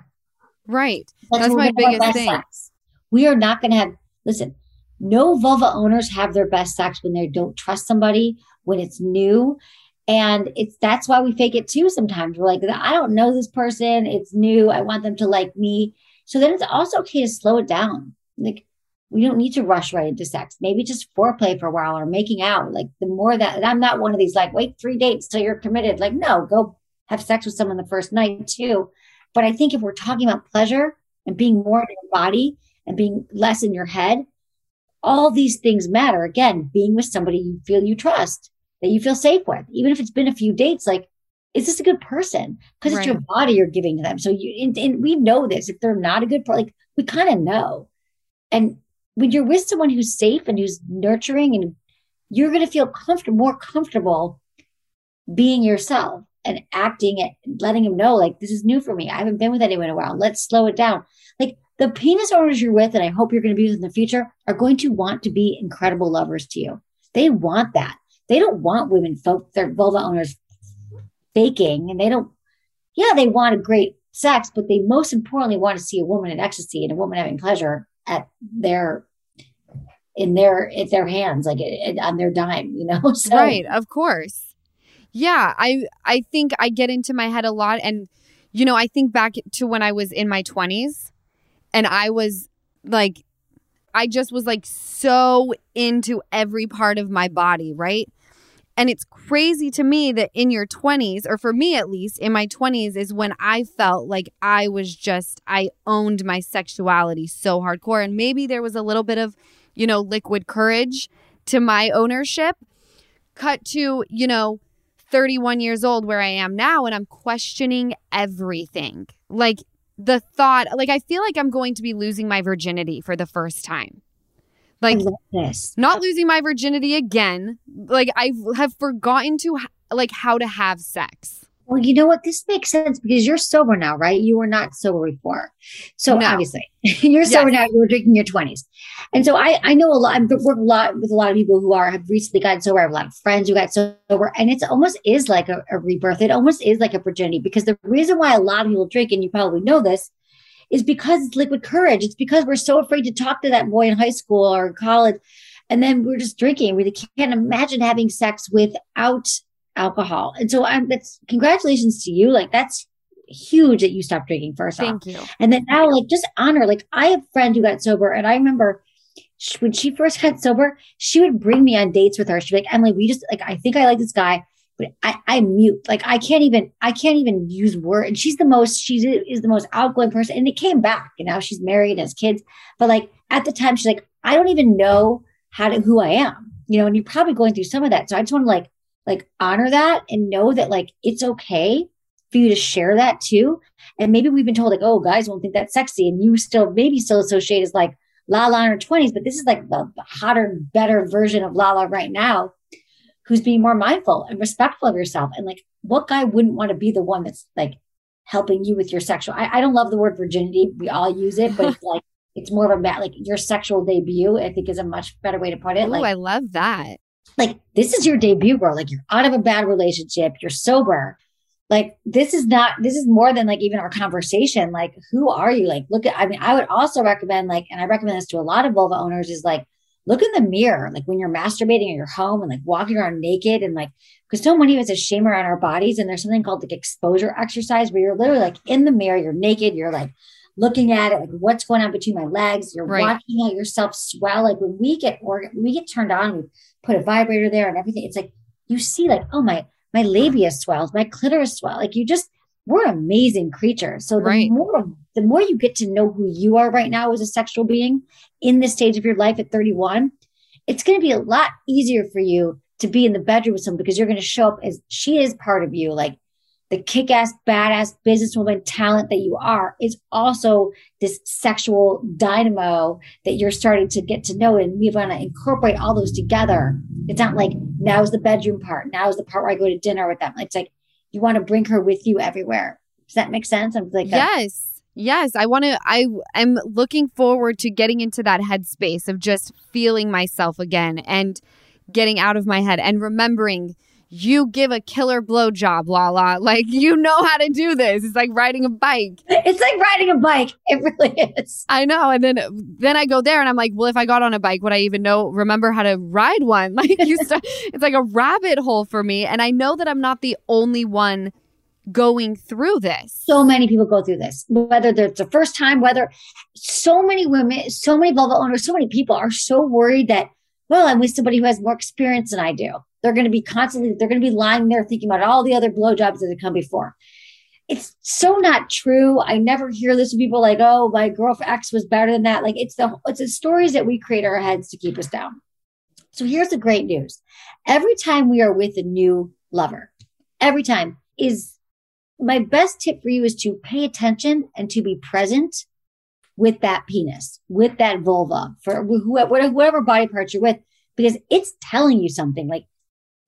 Right. That's, That's my biggest thing. Sex. We are not going to have, listen, no vulva owners have their best sex when they don't trust somebody, when it's new. And it's that's why we fake it too sometimes. We're like, I don't know this person, it's new. I want them to like me. So then it's also okay to slow it down. Like we don't need to rush right into sex. Maybe just foreplay for a while or making out. Like the more that I'm not one of these like wait three dates till you're committed. Like no, go have sex with someone the first night too, But I think if we're talking about pleasure and being more in your body and being less in your head, all these things matter. Again, being with somebody you feel you trust, that you feel safe with, even if it's been a few dates, like, is this a good person? Because right. it's your body you're giving to them. So you, and, and we know this. If they're not a good person, like we kind of know. And when you're with someone who's safe and who's nurturing and you're going to feel comfortable, more comfortable being yourself and acting it, letting them know, like, this is new for me. I haven't been with anyone in a while. Let's slow it down. Like the penis owners you're with, and I hope you're going to be with in the future, are going to want to be incredible lovers to you. They want that. They don't want women folk, their vulva owners faking, and they don't, yeah, they want a great sex, but they most importantly want to see a woman in ecstasy and a woman having pleasure at their in their in their hands like it, it, on their dime you know <laughs> so, right of course. Yeah i i think i get into my head a lot and you know i think back to when i was in my 20s and i was like i just was like so into every part of my body right and it's crazy to me that in your 20s, or for me at least, in my 20s, is when I felt like I was just, I owned my sexuality so hardcore. And maybe there was a little bit of, you know, liquid courage to my ownership. Cut to, you know, 31 years old where I am now, and I'm questioning everything. Like the thought, like I feel like I'm going to be losing my virginity for the first time. Like this. not losing my virginity again. Like I have forgotten to ha- like how to have sex. Well, you know what? This makes sense because you're sober now, right? You were not sober before. So no. obviously <laughs> you're sober yes. now. You were drinking your twenties. And so I, I know a lot, I work a lot with a lot of people who are, have recently gotten sober. I have a lot of friends who got sober and it's almost is like a, a rebirth. It almost is like a virginity because the reason why a lot of people drink, and you probably know this, is because it's liquid courage. It's because we're so afraid to talk to that boy in high school or college. And then we're just drinking. We can't imagine having sex without alcohol. And so I'm that's congratulations to you. Like that's huge that you stopped drinking first Thank off. you. And then now like just honor. Like I have a friend who got sober and I remember when she first got sober, she would bring me on dates with her. She'd be like, Emily, we just like I think I like this guy I, I mute. Like I can't even I can't even use word. And she's the most she is the most outgoing person. And it came back. And now she's married, has kids. But like at the time, she's like, I don't even know how to who I am. You know, and you're probably going through some of that. So I just want to like like honor that and know that like it's okay for you to share that too. And maybe we've been told like, oh, guys won't think that's sexy, and you still maybe still associate as like Lala in her twenties, but this is like the, the hotter, better version of Lala right now who's being more mindful and respectful of yourself. And like, what guy wouldn't want to be the one that's like helping you with your sexual? I, I don't love the word virginity. We all use it, but <laughs> it's like, it's more of a like your sexual debut, I think is a much better way to put it. Oh, like, I love that. Like, this is your debut, girl. Like, you're out of a bad relationship, you're sober. Like, this is not, this is more than like even our conversation. Like, who are you? Like, look at, I mean, I would also recommend, like, and I recommend this to a lot of vulva owners is like, look in the mirror, like when you're masturbating in your home and like walking around naked and like, because so many of us have shame around our bodies. And there's something called like exposure exercise where you're literally like in the mirror, you're naked, you're like looking at it, like what's going on between my legs. You're right. watching yourself swell. Like when we get organ, we get turned on, we put a vibrator there and everything. It's like you see, like, oh my, my labia swells, my clitoris swell. Like you just, we're amazing creatures. So the right. more the more you get to know who you are right now as a sexual being in this stage of your life at 31, it's going to be a lot easier for you to be in the bedroom with someone because you're going to show up as she is part of you. Like the kick ass, badass businesswoman talent that you are is also this sexual dynamo that you're starting to get to know. And we want to incorporate all those together. It's not like now's the bedroom part, now is the part where I go to dinner with them. It's like you want to bring her with you everywhere. Does that make sense? I'm like, uh, yes. Yes, I want to I am looking forward to getting into that headspace of just feeling myself again and getting out of my head and remembering you give a killer blowjob, Lala. <laughs> Like you know how to do this. It's like riding a bike. It's like riding a bike. It really is. I know. And then then I go there and I'm like, well, if I got on a bike, would I even know remember how to ride one? <laughs> Like you <laughs> st- it's like a rabbit hole for me. And I know that I'm not the only one going through this. So many people go through this, whether it's the first time, whether so many women, so many vulva owners, so many people are so worried that, well, I'm with somebody who has more experience than I do. They're going to be constantly, they're going to be lying there thinking about all the other blowjobs that have come before. it's so not true. I never hear this from people like, oh, my girlfriend X was better than that. Like it's the it's the stories that we create our heads to keep us down. So here's the great news. Every time we are with a new lover, every time is my best tip for you is to pay attention and to be present with that penis, with that vulva, for whoever, whatever body part you're with, because it's telling you something. Like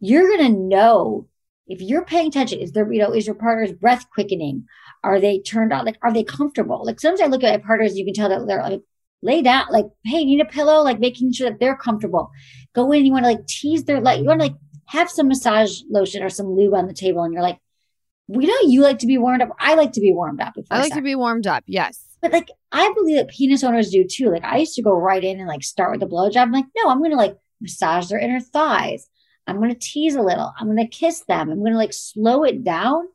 you're gonna know if you're paying attention. Is there, you know, is your partner's breath quickening? Are they turned on? Like, are they comfortable? Like sometimes I look at my partners, you can tell that they're like lay down, like, hey, you need a pillow, like making sure that they're comfortable. Go in, you want to like tease their like, you want to like have some massage lotion or some lube on the table, and you're like, we know you like to be warmed up. I like to be warmed up. I like sex. to be warmed up. Yes. But like, I believe that penis owners do too. Like, I used to go right in and like start with the blowjob. I'm like, no, I'm going to like massage their inner thighs. I'm going to tease a little. I'm going to kiss them. I'm going to like slow it down.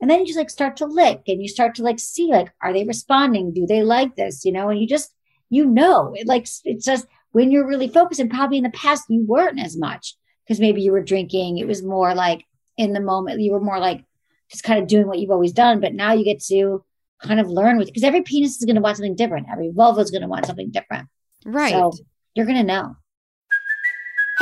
And then you just like start to lick and you start to like see, like, are they responding? Do they like this? You know, and you just, you know, it like, it's just when you're really focused and probably in the past you weren't as much because maybe you were drinking. It was more like in the moment, you were more like just kind of doing what you've always done. But now you get to kind of learn with, because every penis is going to want something different. Every vulva is going to want something different. Right. So you're going to know.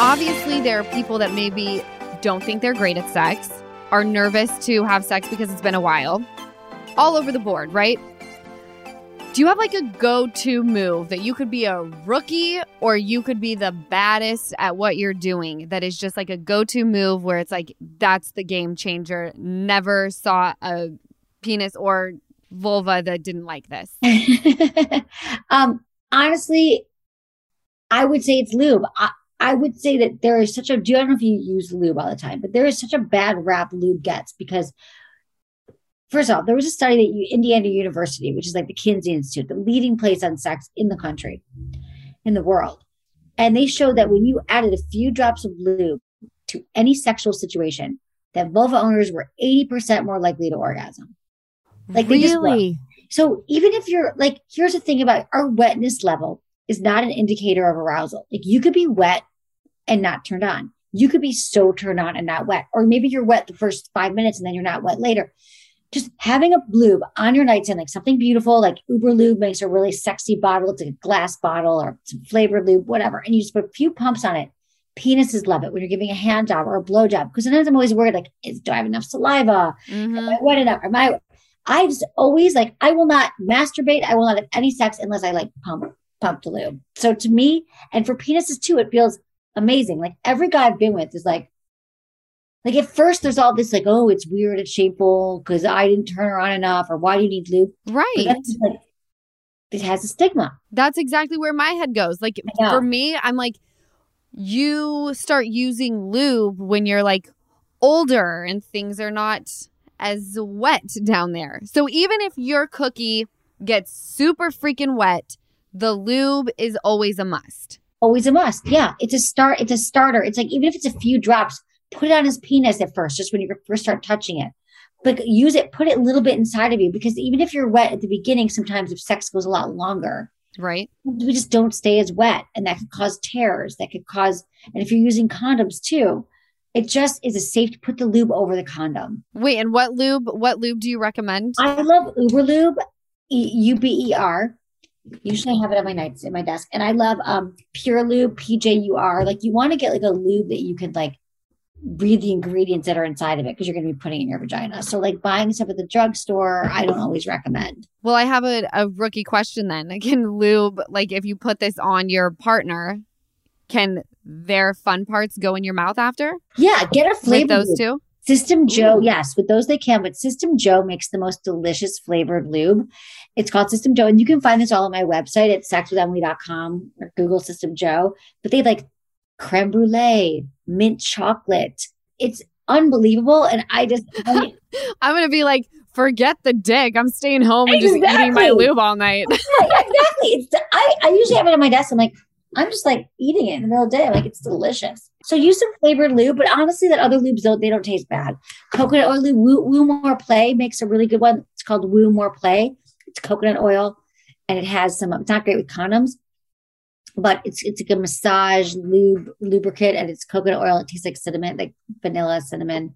Obviously there are people that maybe don't think they're great at sex, are nervous to have sex because it's been a while. All over the board, right? Do you have like a go to move that you could be a rookie or you could be the baddest at what you're doing that is just like a go to move where it's like, that's the game changer? Never saw a penis or vulva that didn't like this? <laughs> um, honestly, I would say it's lube. I, I would say that there is such a, don't know if you use lube all the time, but there is such a bad rap lube gets because first off, there was a study that you, Indiana University, which is like the Kinsey Institute, the leading place on sex in the country, in the world. And they showed that when you added a few drops of lube to any sexual situation, that vulva owners were 80% more likely to orgasm. Like they really? just So even if you're like, here's the thing about our wetness level is not an indicator of arousal. Like you could be wet and not turned on. You could be so turned on and not wet. Or maybe you're wet the first five minutes and then you're not wet later. Just having a lube on your nightstand, like something beautiful, like Uber Lube makes a really sexy bottle. It's like a glass bottle or some flavored lube, whatever. And you just put a few pumps on it. Penises love it when you're giving a hand job or a blow job. Because sometimes I'm always worried, like, is, do I have enough saliva? Mm-hmm. Am I wet enough? Am I? I just always like, I will not masturbate. I will not have any sex unless I like pump, pump the lube. So to me, and for penises too, it feels amazing. Like every guy I've been with is like, like at first there's all this like, oh, it's weird, it's shameful because I didn't turn her on enough, or why do you need lube? Right. Like, it has a stigma. That's exactly where my head goes. Like for me, I'm like, you start using lube when you're like older and things are not as wet down there. So even if your cookie gets super freaking wet, the lube is always a must always a must. Yeah, it's a start. It's a starter. It's like even if it's a few drops, put it on his penis at first, just when you first start touching it. But use it, put it a little bit inside of you because even if you're wet at the beginning, sometimes if sex goes a lot longer, right? We just don't stay as wet, and that could cause tears. That could cause, and if you're using condoms too, it just is a safe to put the lube over the condom. Wait, and what lube? What lube do you recommend? I love Uber Lube, U B E R. Usually I have it on my nights in my desk. And I love um Pure Lube, PJUR. Like you want to get like a lube that you could like read the ingredients that are inside of it because you're going to be putting it in your vagina. So, like buying stuff at the drugstore, I don't always recommend. Well, I have a, a rookie question then. <laughs> Can lube, like if you put this on your partner, can their fun parts go in your mouth after? Yeah, get a flavor. Those lube. two? System JO, yes, with those they can, but System JO makes the most delicious flavored lube. It's called System JO, and you can find this all on my website at sexwithemily.com or Google System JO. But they have like creme brulee, mint chocolate. It's unbelievable. And I just, <laughs> I mean, I'm going to be like, forget the dick. I'm staying home and just eating my lube all night. yeah, <laughs> exactly. It's, I, I usually have it on my desk. I'm like, I'm just like eating it in the middle of the day. I'm like, it's delicious. So use some flavored lube, but honestly, that other lubes don't, they don't taste bad. Coconut oil lube, Woo, Woo More Play makes a really good one. It's called Woo More Play. It's coconut oil and it has some, it's not great with condoms, but it's, it's like a massage lube lubricant and it's coconut oil. It tastes like cinnamon, like vanilla cinnamon.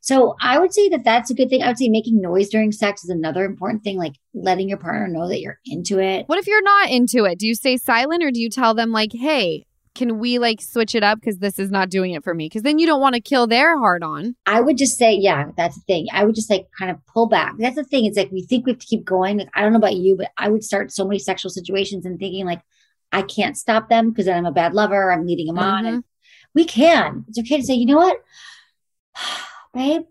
So I would say that that's a good thing. I would say making noise during sex is another important thing, like letting your partner know that you're into it. what if you're not into it? Do you stay silent or do you tell them, like, hey, can we like switch it up because this is not doing it for me? Because then you don't want to kill their heart on. I would just say, yeah, that's the thing. I would just like kind of pull back. That's the thing. It's like we think we have to keep going. Like I don't know about you, but I would start so many sexual situations and thinking like I can't stop them because then I'm a bad lover. I'm leading them on. And we can. It's okay to say, you know what, <sighs> babe,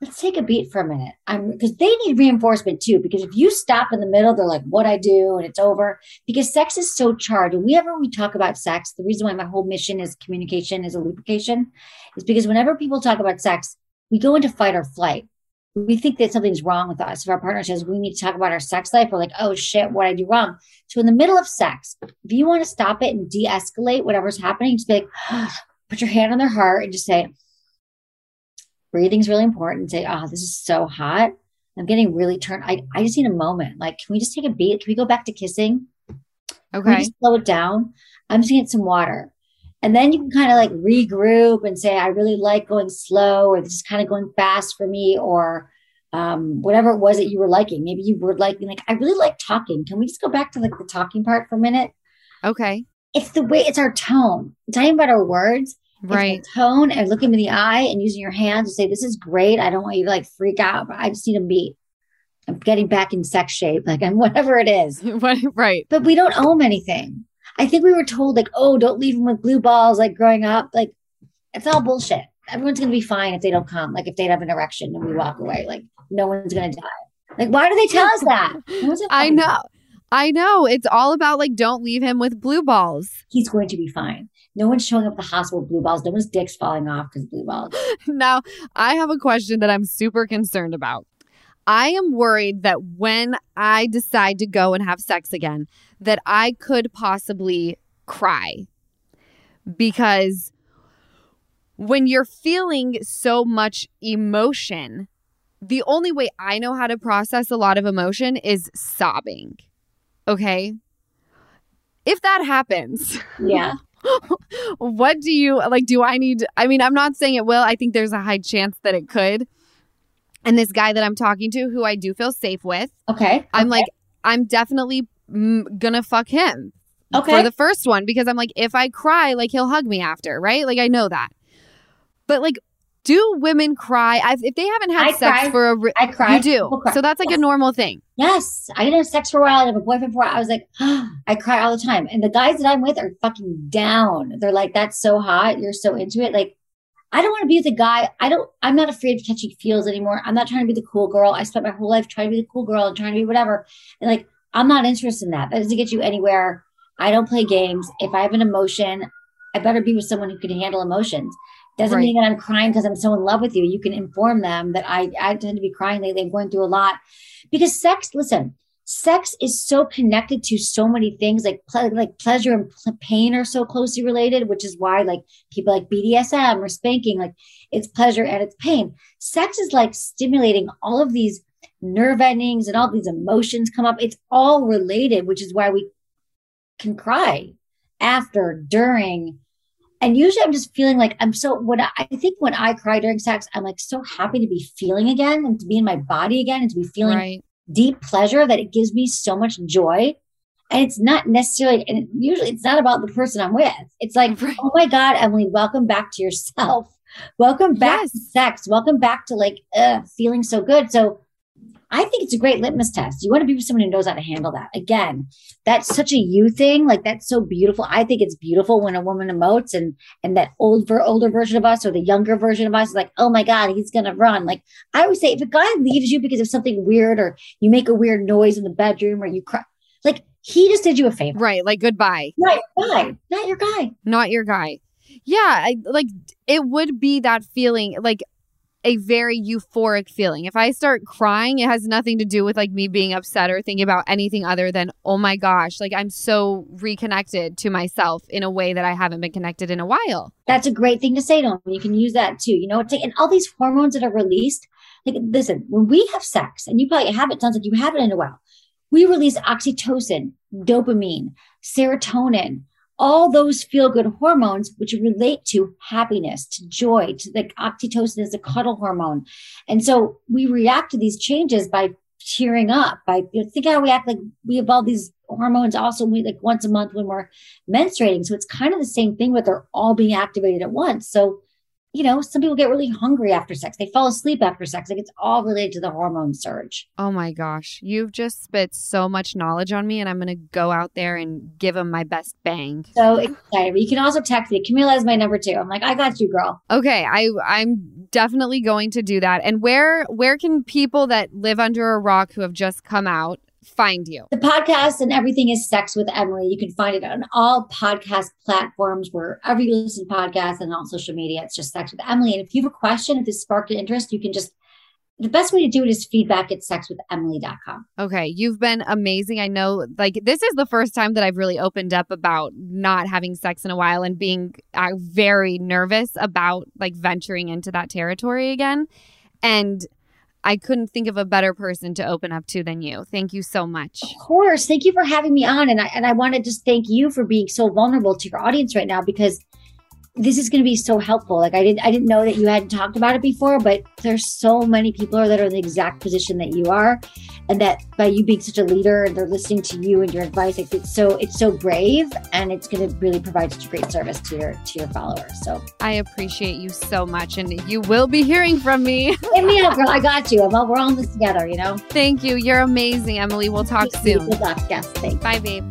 let's take a beat for a minute. I'm because they need reinforcement too. Because if you stop in the middle, they're like, what I do, and it's over. Because sex is so charged. And we ever we talk about sex, the reason why my whole mission is communication is a lubrication, is because whenever people talk about sex, we go into fight or flight. We think that something's wrong with us. If our partner says we need to talk about our sex life, we're like, oh shit, what I do wrong. So in the middle of sex, if you want to stop it and de-escalate whatever's happening, just be like, <gasps> put your hand on their heart and just say, breathing's really important. Say, oh, this is so hot. I'm getting really turned. I, I just need a moment. Like, can we just take a beat? Can we go back to kissing? Can we Okay. just slow it down? I'm just gonna some water. And then you can kind of like regroup and say, I really like going slow, or this is kind of going fast for me, or um, whatever it was that you were liking. Maybe you were liking, like, I really like talking. Can we just go back to like the talking part for a minute? Okay. It's the way it's our tone. Even about our words. Right. tone and looking in the eye and using your hands to say, This is great. I don't want you to like freak out, but I just need to beat. I'm getting back in sex shape, like i'm <laughs> whatever it is. <laughs> Right. But we don't owe anything. I think we were told like, oh, don't leave them with blue balls like growing up. Like it's all bullshit. Everyone's gonna be fine if they don't come. Like if they have an erection and we walk away, like no one's gonna die. Like why do they tell us that? <laughs> I know. I know. It's all about like, don't leave him with blue balls. He's going to be fine. No one's showing up at the hospital with blue balls. No one's dick's falling off because blue balls. <laughs> now, I have a question that I'm super concerned about. I am worried that when I decide to go and have sex again, that I could possibly cry. Because when you're feeling so much emotion, the only way I know how to process a lot of emotion is sobbing. Okay? If that happens, Yeah. <laughs> <laughs> what do you like? Do I need? I mean, I'm not saying it will. I think there's a high chance that it could. And this guy that I'm talking to, who I do feel safe with, Okay. I'm Okay. like, I'm definitely mm, gonna fuck him okay. for the first one because I'm like, if I cry, like he'll hug me after, right? Like I know that. But like, do women cry? I've, if they haven't had I sex cry. for a, re- I cried. you do. Cry. So that's like a normal thing. Yes, I didn't have sex for a while. I have a boyfriend for a while. I was like, <gasps> I cry all the time. And the guys that I'm with are fucking down. They're like, that's so hot. You're so into it. Like, I don't want to be with a guy. I don't, I'm not afraid of catching feels anymore. I'm not trying to be the cool girl. I spent my whole life trying to be the cool girl and trying to be whatever. And like, I'm not interested in that. That doesn't get you anywhere. I don't play games. If I have an emotion, I better be with someone who can handle emotions. Doesn't Right. mean that I'm crying because I'm so in love with you. You can inform them that I, I tend to be crying lately. I'm going through a lot because sex, listen, sex is so connected to so many things like ple- like pleasure and pl- pain are so closely related which is why like people like BDSM or spanking like it's pleasure and it's pain sex is like stimulating all of these nerve endings and all these emotions come up it's all related which is why we can cry after during and usually I'm just feeling like I'm so what I, I think when I cry during sex, I'm like so happy to be feeling again and to be in my body again and to be feeling Right. deep pleasure that it gives me so much joy. And it's not necessarily, and usually it's not about the person I'm with. It's like, <laughs> Right. oh my God, Emily, welcome back to yourself. Welcome back Yes. to sex. Welcome back to like uh, feeling so good. So I think it's a great litmus test. You want to be with someone who knows how to handle that. Again, that's such a you thing. Like that's so beautiful. I think it's beautiful when a woman emotes and and that old for older version of us or the younger version of us is like, oh my God, he's gonna run. Like I always say, if a guy leaves you because of something weird or you make a weird noise in the bedroom or you cry, like he just did you a favor. Right. Like goodbye. Your guy. Not your guy. Not your guy. Yeah. I like it would be that feeling like a very euphoric feeling. If I start crying, it has nothing to do with like me being upset or thinking about anything other than, oh my gosh, like I'm so reconnected to myself in a way that I haven't been connected in a while. That's a great thing to say to them. You can use that too. You know, it's like, and all these hormones that are released. Like, listen, when we have sex, and you probably have it, sounds like you haven't in a while, we release oxytocin, dopamine, serotonin, all those feel good hormones, which relate to happiness, to joy, to like oxytocin is a cuddle hormone. And so we react to these changes by tearing up, by you know, think how we act like we have all these hormones also we like once a month when we're menstruating. So it's kind of the same thing, but they're all being activated at once. So, you know, some people get really hungry after sex. They fall asleep after sex. Like it's all related to the hormone surge. Oh my gosh. You've just spit so much knowledge on me, and I'm going to go out there and give them my best bang. So excited. You can also text me. Camila is my number two. I'm like, I got you, girl. Okay, I I'm definitely going to do that. And where where can people that live under a rock who have just come out find you? The podcast and everything is Sex with Emily. You can find it on all podcast platforms, wherever you listen to podcasts and on social media. It's just Sex with Emily. And if you have a question, if this sparked an interest, you can just, the best way to do it is feedback at sexwithemily.com. Okay, you've been amazing. I know like this is the first time that I've really opened up about not having sex in a while and being uh, very nervous about like venturing into that territory again. And I couldn't think of a better person to open up to than you. Thank you so much. Of course. Thank you for having me on. And I, and I want to just thank you for being so vulnerable to your audience right now because this is going to be so helpful. Like I didn't, I didn't know that you hadn't talked about it before, but there's so many people that are in the exact position that you are, and that by you being such a leader and they're listening to you and your advice, like it's so, it's so brave, and it's going to really provide such a great service to your to your followers. So I appreciate you so much, and you will be hearing from me. hit me up, girl. I got you. I'm all, we're all in this together. You know. Thank you. You're amazing, Emily. We'll talk soon. Good luck. Yes. Thanks. Bye, babe.